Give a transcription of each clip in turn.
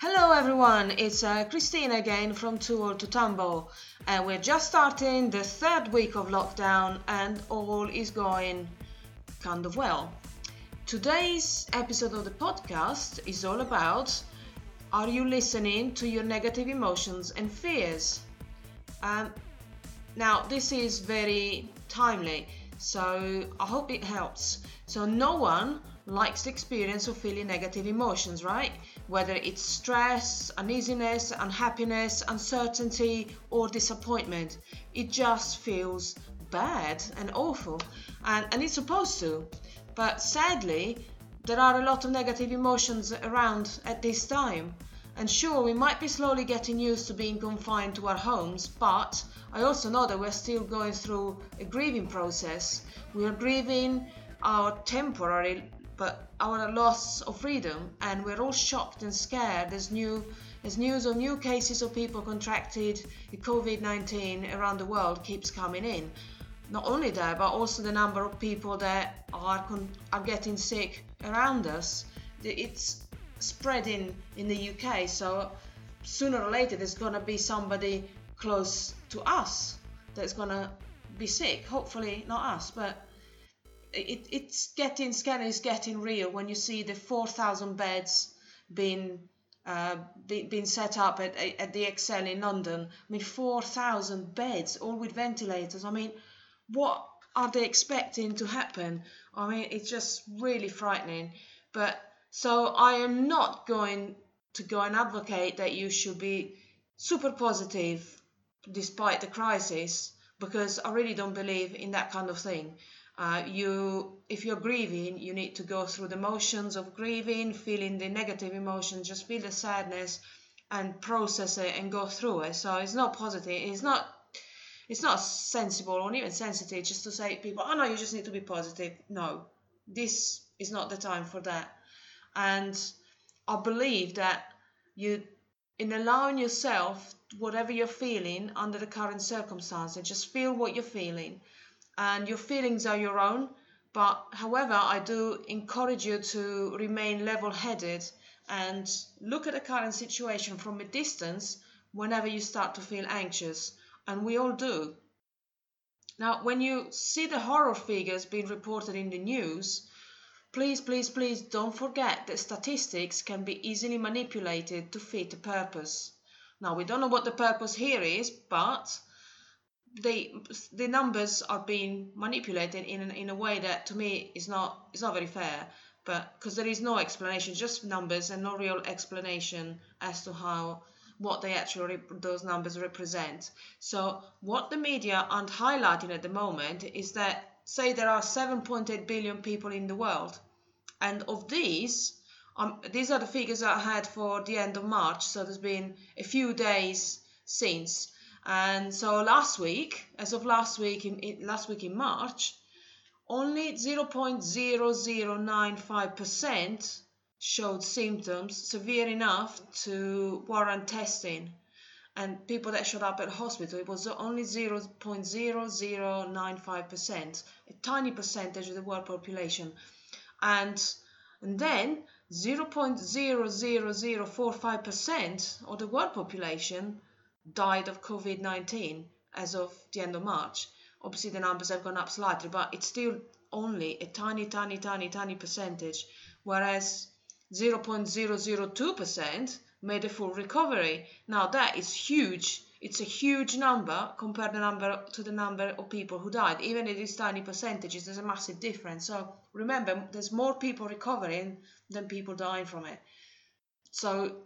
Hello everyone, it's uh, Christine again from Old to Tumble, and we're just starting the third week of lockdown, and all is going kind of well. Today's episode of the podcast is all about are you listening to your negative emotions and fears? Um, now, this is very timely, so I hope it helps. So, no one likes the experience of feeling negative emotions, right? Whether it's stress, uneasiness, unhappiness, uncertainty, or disappointment. It just feels bad and awful, and, and it's supposed to. But sadly, there are a lot of negative emotions around at this time. And sure, we might be slowly getting used to being confined to our homes, but I also know that we're still going through a grieving process. We are grieving our temporary but our loss of freedom, and we're all shocked and scared as new as news of new cases of people contracted COVID-19 around the world keeps coming in. Not only that, but also the number of people that are are getting sick around us. It's spreading in the UK, so sooner or later there's gonna be somebody close to us that's gonna be sick. Hopefully not us, but it, it's getting scary it's getting real when you see the 4,000 beds being uh, be, being set up at, at the ExCeL in London. I mean, 4,000 beds, all with ventilators. I mean, what are they expecting to happen? I mean, it's just really frightening. But so I am not going to go and advocate that you should be super positive despite the crisis because I really don't believe in that kind of thing. Uh, you, if you're grieving, you need to go through the motions of grieving, feeling the negative emotions, just feel the sadness and process it and go through it. So it's not positive. It's not. It's not sensible or even sensitive just to say to people, "Oh no, you just need to be positive." No, this is not the time for that. And I believe that you, in allowing yourself whatever you're feeling under the current circumstances, just feel what you're feeling and your feelings are your own. But however, I do encourage you to remain level headed and look at the current situation from a distance whenever you start to feel anxious. And we all do. Now, when you see the horror figures being reported in the news, please, please, please don't forget that statistics can be easily manipulated to fit a purpose. Now, we don't know what the purpose here is, but they the numbers are being manipulated in in a way that to me is not is not very fair. But because there is no explanation just numbers and no real explanation as to how what they actually those numbers represent. So what the media aren't highlighting at the moment is that say there are 7.8 billion people in the world. And of these um, these are the figures I had for the end of March so there's been a few days since and so last week, as of last week in, in last week in March, only 0.0095% showed symptoms severe enough to warrant testing. And people that showed up at hospital, it was only 0.0095%, a tiny percentage of the world population. And, and then 0.00045% of the world population died of COVID 19 as of the end of March. Obviously, the numbers have gone up slightly, but it's still only a tiny, tiny, tiny, tiny percentage, whereas 0.002% made a full recovery. Now, that is huge. It's a huge number compared the number to the number of people who died. Even at these tiny percentages, there's a massive difference. So remember, there's more people recovering than people dying from it. So,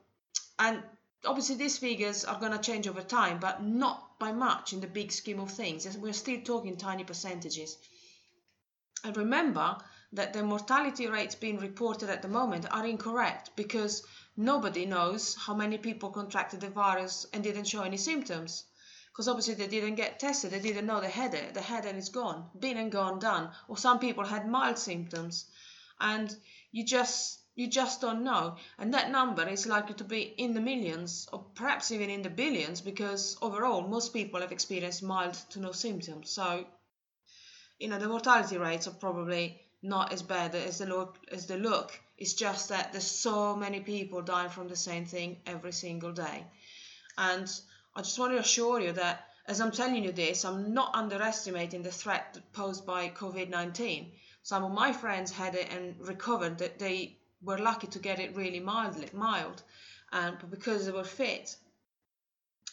and obviously these figures are going to change over time, but not by much in the big scheme of things. We're still talking tiny percentages. And remember that the mortality rates being reported at the moment are incorrect because nobody knows how many people contracted the virus and didn't show any symptoms. Because obviously they didn't get tested, they didn't know they had it. They had it and it's gone, been and gone, done. Or some people had mild symptoms. And you just you just don't know. And that number is likely to be in the millions or perhaps even in the billions because overall most people have experienced mild to no symptoms. So, you know, the mortality rates are probably not as bad as the look as the look. It's just that there's so many people dying from the same thing every single day. And I just want to assure you that as I'm telling you this, I'm not underestimating the threat posed by COVID 19. Some of my friends had it and recovered, they were lucky to get it really mildly, mild. Um, but because they were fit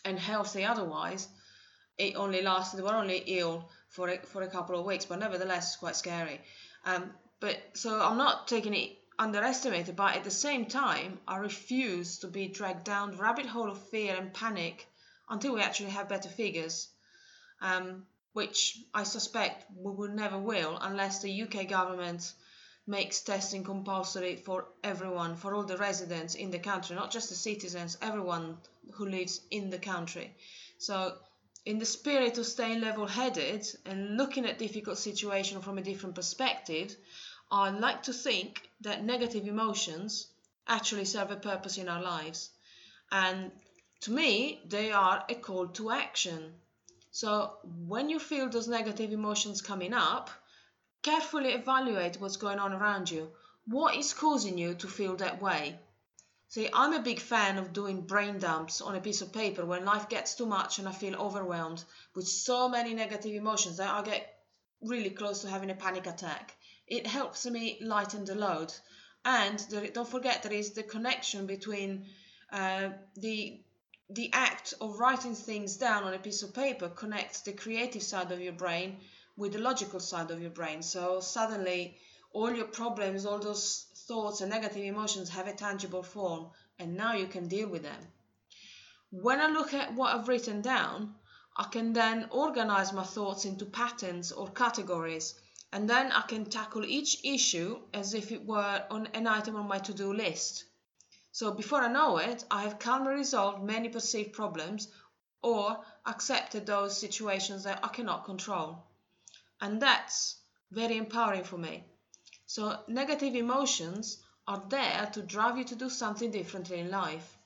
and healthy otherwise, it only lasted, they were only ill for a, for a couple of weeks, but nevertheless, it's quite scary. Um, but so I'm not taking it underestimated, but at the same time, I refuse to be dragged down the rabbit hole of fear and panic until we actually have better figures, um, which I suspect we will never will unless the UK government makes testing compulsory for everyone, for all the residents in the country, not just the citizens, everyone who lives in the country. So, in the spirit of staying level headed and looking at difficult situations from a different perspective, I like to think that negative emotions actually serve a purpose in our lives. And to me, they are a call to action. So when you feel those negative emotions coming up, carefully evaluate what's going on around you. What is causing you to feel that way? See, I'm a big fan of doing brain dumps on a piece of paper when life gets too much and I feel overwhelmed with so many negative emotions that I get really close to having a panic attack. It helps me lighten the load. And there, don't forget, there is the connection between uh, the the act of writing things down on a piece of paper connects the creative side of your brain with the logical side of your brain. So suddenly, all your problems, all those thoughts and negative emotions have a tangible form, and now you can deal with them. When I look at what I've written down, I can then organize my thoughts into patterns or categories, and then I can tackle each issue as if it were on an item on my to do list. So before I know it, I have calmly resolved many perceived problems or accepted those situations that I cannot control. And that's very empowering for me. So negative emotions are there to drive you to do something differently in life.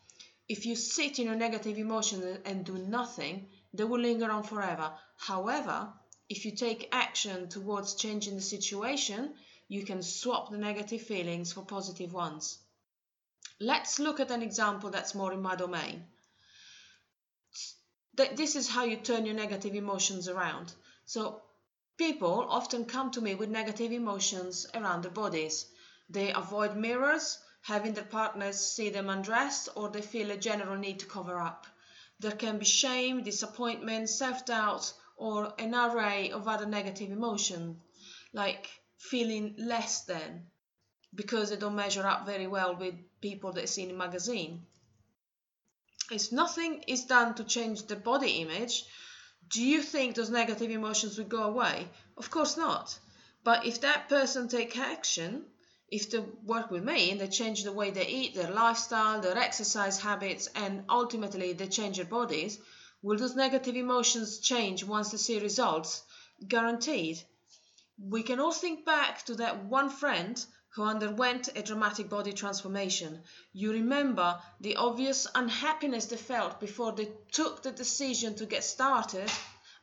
If you sit in your negative emotions and do nothing, they will linger on forever. However, if you take action towards changing the situation, you can swap the negative feelings for positive ones. Let's look at an example that's more in my domain. This is how you turn your negative emotions around. So, people often come to me with negative emotions around their bodies. They avoid mirrors, having their partners see them undressed, or they feel a general need to cover up. There can be shame, disappointment, self doubt, or an array of other negative emotions, like feeling less than, because they don't measure up very well with people they see in a magazine. If nothing is done to change the body image, do you think those negative emotions will go away? Of course not. But if that person take action, if they work with me and they change the way they eat, their lifestyle, their exercise habits, and ultimately they change their bodies, will those negative emotions change once they see results? Guaranteed. We can all think back to that one friend who underwent a dramatic body transformation. You remember the obvious unhappiness they felt before they took the decision to get started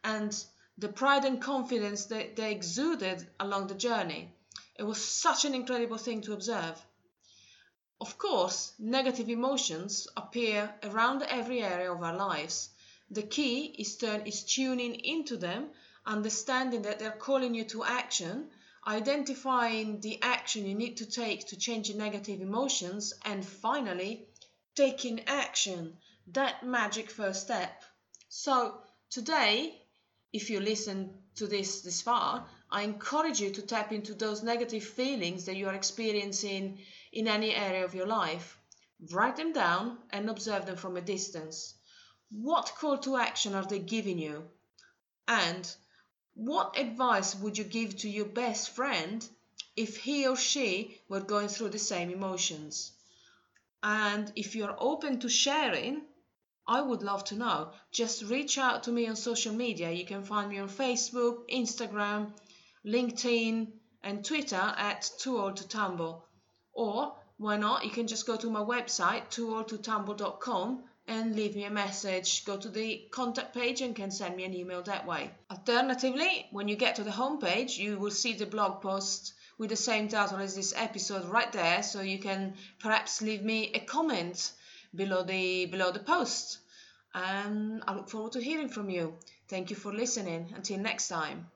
and the pride and confidence that they exuded along the journey. It was such an incredible thing to observe. Of course, negative emotions appear around every area of our lives. The key is, turn, is tuning into them, understanding that they're calling you to action identifying the action you need to take to change your negative emotions, and finally, taking action, that magic first step. So, today, if you listen to this this far, I encourage you to tap into those negative feelings that you are experiencing in any area of your life. Write them down and observe them from a distance. What call to action are they giving you? And what advice would you give to your best friend if he or she were going through the same emotions? And if you're open to sharing, I would love to know. Just reach out to me on social media. You can find me on Facebook, Instagram, LinkedIn, and Twitter at Too Old to Tumble. Or why not? You can just go to my website, tooldtotumble.com, and leave me a message. Go to the contact page and can send me an email that way. Alternatively, when you get to the homepage, you will see the blog post with the same title as this episode right there, so you can perhaps leave me a comment below the below the post. And I look forward to hearing from you. Thank you for listening. Until next time.